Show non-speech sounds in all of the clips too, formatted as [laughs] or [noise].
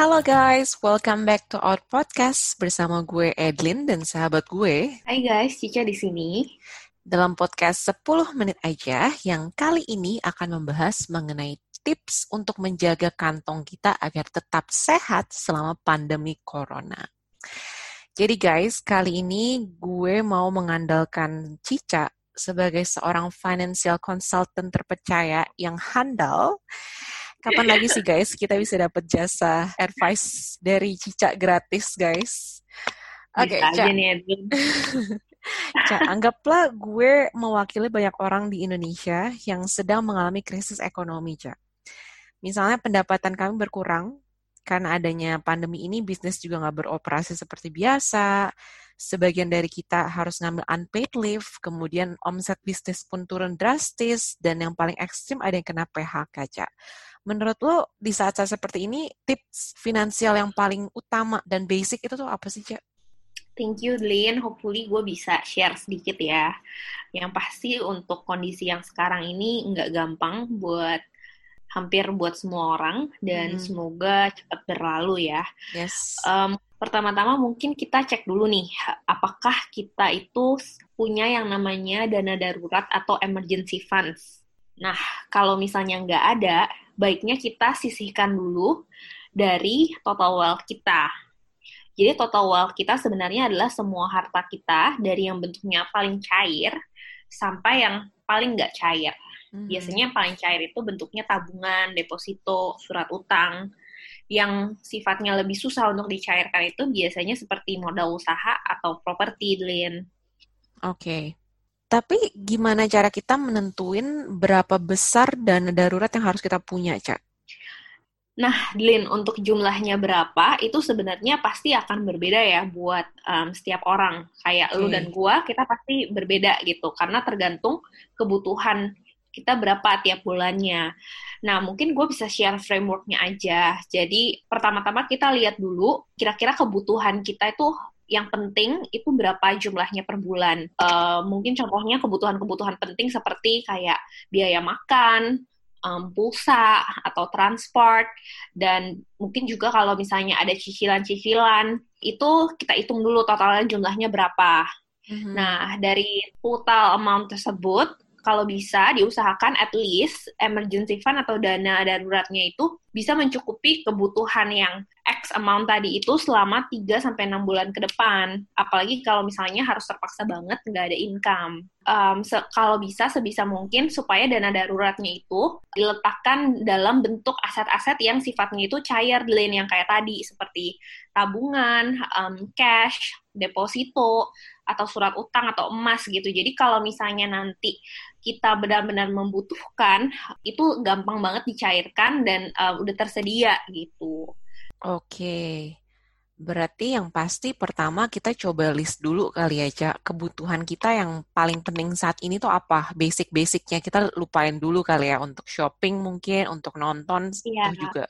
Halo guys, welcome back to our podcast bersama gue Edlin dan sahabat gue. Hai guys, Cica di sini. Dalam podcast 10 menit aja yang kali ini akan membahas mengenai tips untuk menjaga kantong kita agar tetap sehat selama pandemi corona. Jadi guys, kali ini gue mau mengandalkan Cica sebagai seorang financial consultant terpercaya yang handal kapan lagi sih guys kita bisa dapat jasa advice dari Cica gratis guys? Oke, okay. Cica, [laughs] anggaplah gue mewakili banyak orang di Indonesia yang sedang mengalami krisis ekonomi, Cica. Misalnya pendapatan kami berkurang karena adanya pandemi ini, bisnis juga nggak beroperasi seperti biasa. Sebagian dari kita harus ngambil unpaid leave, kemudian omset bisnis pun turun drastis, dan yang paling ekstrim ada yang kena PHK, Cak. Menurut lo di saat-saat seperti ini tips finansial yang paling utama dan basic itu tuh apa sih, Cak? Thank you, Lin. Hopefully gue bisa share sedikit ya. Yang pasti untuk kondisi yang sekarang ini nggak gampang buat hampir buat semua orang dan hmm. semoga cepat berlalu ya. Yes. Um, pertama-tama mungkin kita cek dulu nih, apakah kita itu punya yang namanya dana darurat atau emergency funds. Nah, kalau misalnya nggak ada, baiknya kita sisihkan dulu dari total wealth kita. Jadi total wealth kita sebenarnya adalah semua harta kita dari yang bentuknya paling cair sampai yang paling nggak cair. Hmm. Biasanya yang paling cair itu bentuknya tabungan, deposito, surat utang. Yang sifatnya lebih susah untuk dicairkan itu biasanya seperti modal usaha atau properti, Lin. Oke. Okay. Tapi gimana cara kita menentuin berapa besar dana darurat yang harus kita punya, Cak? Nah, Lin, untuk jumlahnya berapa itu sebenarnya pasti akan berbeda ya buat um, setiap orang. Kayak okay. lu dan gua, kita pasti berbeda gitu karena tergantung kebutuhan kita berapa tiap bulannya. Nah, mungkin gue bisa share frameworknya aja. Jadi, pertama-tama kita lihat dulu kira-kira kebutuhan kita itu yang penting itu berapa jumlahnya per bulan. Uh, mungkin contohnya kebutuhan-kebutuhan penting seperti kayak biaya makan, um, pulsa atau transport dan mungkin juga kalau misalnya ada cicilan-cicilan itu kita hitung dulu totalnya jumlahnya berapa. Mm-hmm. Nah dari total amount tersebut kalau bisa diusahakan at least emergency fund atau dana daruratnya itu bisa mencukupi kebutuhan yang X amount tadi itu selama 3 sampai 6 bulan ke depan. Apalagi kalau misalnya harus terpaksa banget nggak ada income. Um, se kalau bisa sebisa mungkin supaya dana daruratnya itu diletakkan dalam bentuk aset-aset yang sifatnya itu cair lane yang kayak tadi seperti tabungan, um, cash, deposito atau surat utang atau emas gitu. Jadi kalau misalnya nanti kita benar-benar membutuhkan itu gampang banget dicairkan dan uh, udah tersedia gitu. Oke. Berarti yang pasti pertama kita coba list dulu kali aja kebutuhan kita yang paling penting saat ini tuh apa? Basic-basicnya kita lupain dulu kali ya untuk shopping mungkin, untuk nonton yeah. juga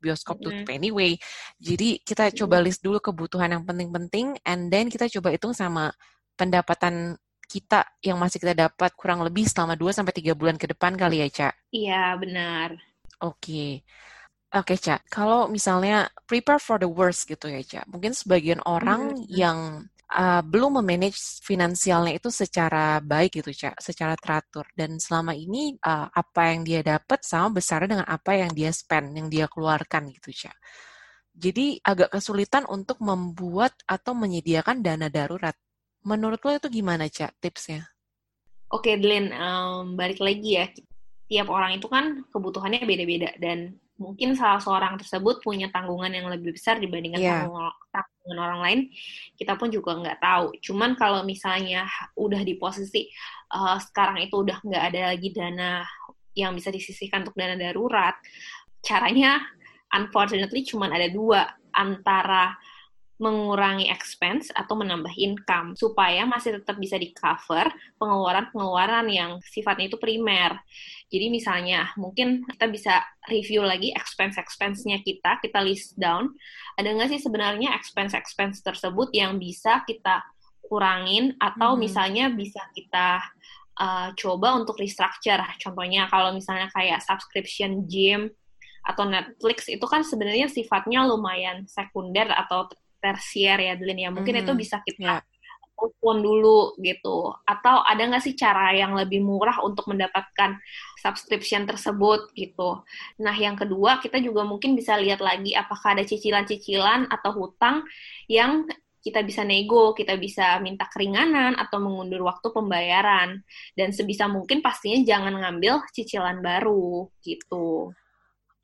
bioskop mm tutup anyway. Jadi kita coba list dulu kebutuhan yang penting-penting and then kita coba hitung sama pendapatan kita yang masih kita dapat kurang lebih selama 2 sampai 3 bulan ke depan kali ya, Cak? Iya, benar. Oke. Okay. Oke, okay, Cak. Kalau misalnya prepare for the worst gitu ya, Cak. Mungkin sebagian orang hmm. yang uh, belum memanage finansialnya itu secara baik gitu, Cak, secara teratur. Dan selama ini uh, apa yang dia dapat sama besarnya dengan apa yang dia spend, yang dia keluarkan gitu, Cak. Jadi agak kesulitan untuk membuat atau menyediakan dana darurat. Menurut lo itu gimana, Cak, tipsnya? Oke, okay, Glenn, um, balik lagi ya. Tiap orang itu kan kebutuhannya beda-beda dan mungkin salah seorang tersebut punya tanggungan yang lebih besar dibandingkan yeah. tanggungan, tanggungan orang lain, kita pun juga nggak tahu. Cuman kalau misalnya udah di posisi uh, sekarang itu udah nggak ada lagi dana yang bisa disisihkan untuk dana darurat, caranya unfortunately cuman ada dua antara mengurangi expense atau menambah income supaya masih tetap bisa di cover pengeluaran-pengeluaran yang sifatnya itu primer. Jadi misalnya mungkin kita bisa review lagi expense-expense-nya kita, kita list down. Ada nggak sih sebenarnya expense-expense tersebut yang bisa kita kurangin atau hmm. misalnya bisa kita uh, coba untuk restructure. Contohnya kalau misalnya kayak subscription gym atau Netflix itu kan sebenarnya sifatnya lumayan sekunder atau tersier ya, Delin ya. Mungkin mm -hmm. itu bisa kita yeah telepon dulu gitu atau ada nggak sih cara yang lebih murah untuk mendapatkan subscription tersebut gitu nah yang kedua kita juga mungkin bisa lihat lagi apakah ada cicilan-cicilan atau hutang yang kita bisa nego, kita bisa minta keringanan atau mengundur waktu pembayaran. Dan sebisa mungkin pastinya jangan ngambil cicilan baru gitu.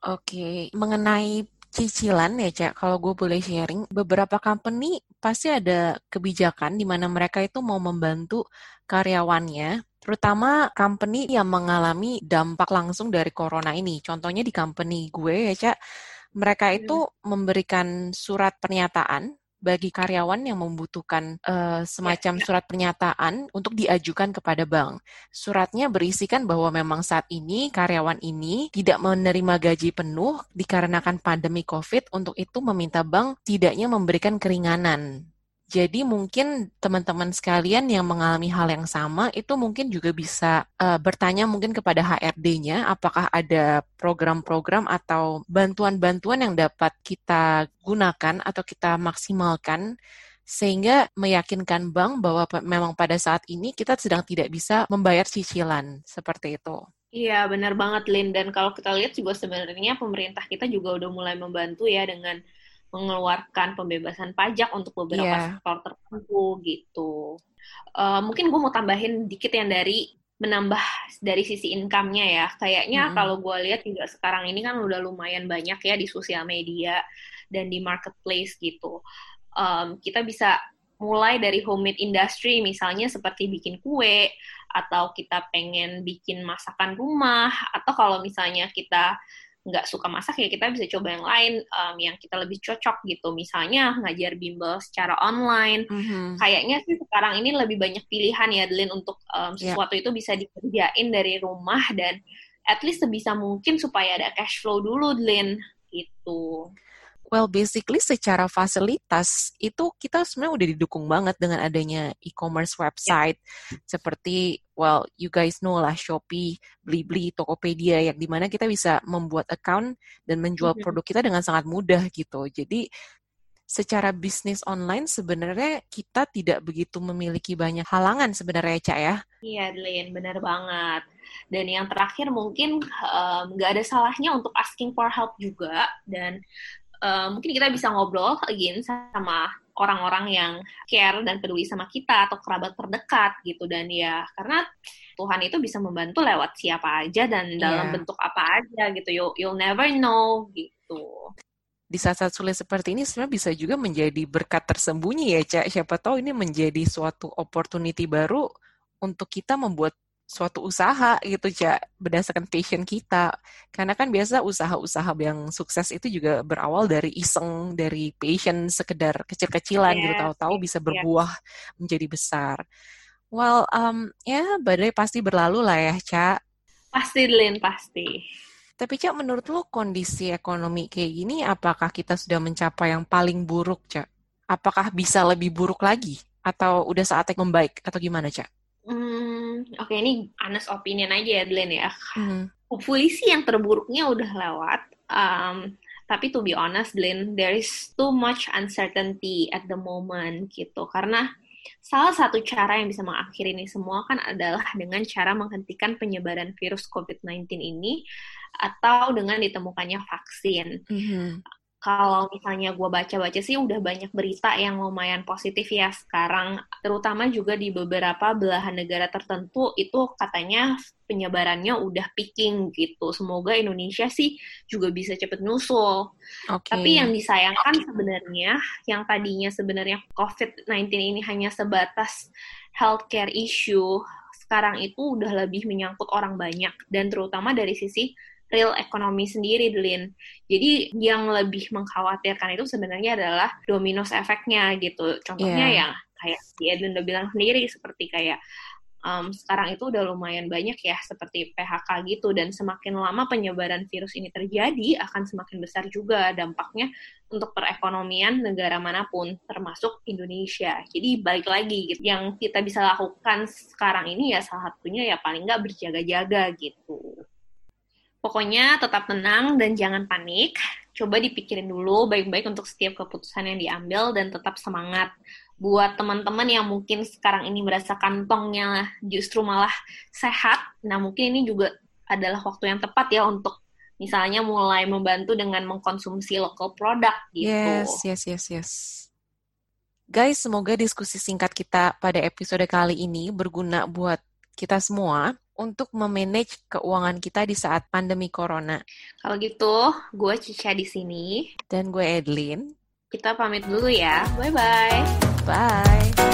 Oke, mengenai cicilan ya Cak, kalau gue boleh sharing, beberapa company pasti ada kebijakan di mana mereka itu mau membantu karyawannya, terutama company yang mengalami dampak langsung dari corona ini. Contohnya di company gue ya Cak, mereka itu memberikan surat pernyataan bagi karyawan yang membutuhkan uh, semacam ya, ya. surat pernyataan untuk diajukan kepada bank. Suratnya berisikan bahwa memang saat ini karyawan ini tidak menerima gaji penuh dikarenakan pandemi COVID, untuk itu meminta bank tidaknya memberikan keringanan jadi mungkin teman-teman sekalian yang mengalami hal yang sama itu mungkin juga bisa uh, bertanya mungkin kepada HRD-nya apakah ada program-program atau bantuan-bantuan yang dapat kita gunakan atau kita maksimalkan sehingga meyakinkan bank bahwa memang pada saat ini kita sedang tidak bisa membayar cicilan seperti itu. Iya, benar banget, Lin. Dan kalau kita lihat juga sebenarnya pemerintah kita juga udah mulai membantu ya dengan mengeluarkan pembebasan pajak untuk beberapa yeah. sektor tertentu gitu. Uh, mungkin gue mau tambahin dikit yang dari menambah dari sisi income-nya ya. Kayaknya mm-hmm. kalau gue lihat juga sekarang ini kan udah lumayan banyak ya di sosial media dan di marketplace gitu. Um, kita bisa mulai dari homemade industry misalnya seperti bikin kue atau kita pengen bikin masakan rumah atau kalau misalnya kita nggak suka masak ya kita bisa coba yang lain um, yang kita lebih cocok gitu misalnya ngajar bimbel secara online mm-hmm. kayaknya sih sekarang ini lebih banyak pilihan ya Delin untuk um, sesuatu yeah. itu bisa dikerjain dari rumah dan at least sebisa mungkin supaya ada cash flow dulu Delin gitu Well, basically secara fasilitas itu kita sebenarnya udah didukung banget dengan adanya e-commerce website yeah. seperti well, you guys know lah Shopee, Blibli, Tokopedia yang di mana kita bisa membuat account dan menjual mm -hmm. produk kita dengan sangat mudah gitu. Jadi secara bisnis online sebenarnya kita tidak begitu memiliki banyak halangan sebenarnya Cak ya. Iya, Lin, benar banget. Dan yang terakhir mungkin nggak um, ada salahnya untuk asking for help juga dan uh, mungkin kita bisa ngobrol again sama orang-orang yang care dan peduli sama kita atau kerabat terdekat gitu dan ya karena Tuhan itu bisa membantu lewat siapa aja dan dalam yeah. bentuk apa aja gitu. You you'll never know gitu. Di saat-saat sulit seperti ini sebenarnya bisa juga menjadi berkat tersembunyi ya Cak. Siapa tahu ini menjadi suatu opportunity baru untuk kita membuat suatu usaha gitu ya berdasarkan passion kita. Karena kan biasa usaha-usaha yang sukses itu juga berawal dari iseng dari passion sekedar kecil-kecilan yeah. gitu tahu-tahu bisa berbuah yeah. menjadi besar. Well um, ya badai pasti berlalu lah ya cak pasti Lin pasti. Tapi cak menurut lo kondisi ekonomi kayak gini apakah kita sudah mencapai yang paling buruk cak apakah bisa lebih buruk lagi? Atau udah saatnya membaik? Atau gimana cak Hmm, oke okay, ini honest opinion aja ya Glenn ya. Hmm. Hopefully sih yang terburuknya udah lewat. Um, tapi to be honest, Glenn, there is too much uncertainty at the moment gitu. Karena salah satu cara yang bisa mengakhiri ini semua kan adalah dengan cara menghentikan penyebaran virus COVID-19 ini atau dengan ditemukannya vaksin. Mm -hmm kalau misalnya gue baca-baca sih udah banyak berita yang lumayan positif ya sekarang, terutama juga di beberapa belahan negara tertentu itu katanya penyebarannya udah peaking gitu. Semoga Indonesia sih juga bisa cepet nyusul. Okay. Tapi yang disayangkan sebenarnya, yang tadinya sebenarnya COVID-19 ini hanya sebatas healthcare issue, sekarang itu udah lebih menyangkut orang banyak dan terutama dari sisi real ekonomi sendiri, Lin. Jadi yang lebih mengkhawatirkan itu sebenarnya adalah dominos efeknya gitu. Contohnya yeah. yang kayak si Edwin udah bilang sendiri seperti kayak um, sekarang itu udah lumayan banyak ya seperti PHK gitu dan semakin lama penyebaran virus ini terjadi akan semakin besar juga dampaknya untuk perekonomian negara mana pun termasuk Indonesia. Jadi balik lagi gitu, yang kita bisa lakukan sekarang ini ya salah satunya ya paling nggak berjaga-jaga gitu. Pokoknya tetap tenang dan jangan panik. Coba dipikirin dulu baik-baik untuk setiap keputusan yang diambil dan tetap semangat buat teman-teman yang mungkin sekarang ini merasa kantongnya justru malah sehat, nah mungkin ini juga adalah waktu yang tepat ya untuk misalnya mulai membantu dengan mengkonsumsi local product gitu. Yes, yes, yes, yes. Guys, semoga diskusi singkat kita pada episode kali ini berguna buat kita semua untuk memanage keuangan kita di saat pandemi corona. Kalau gitu, gue Cica di sini. Dan gue Edlin. Kita pamit dulu ya. Bye-bye. Bye.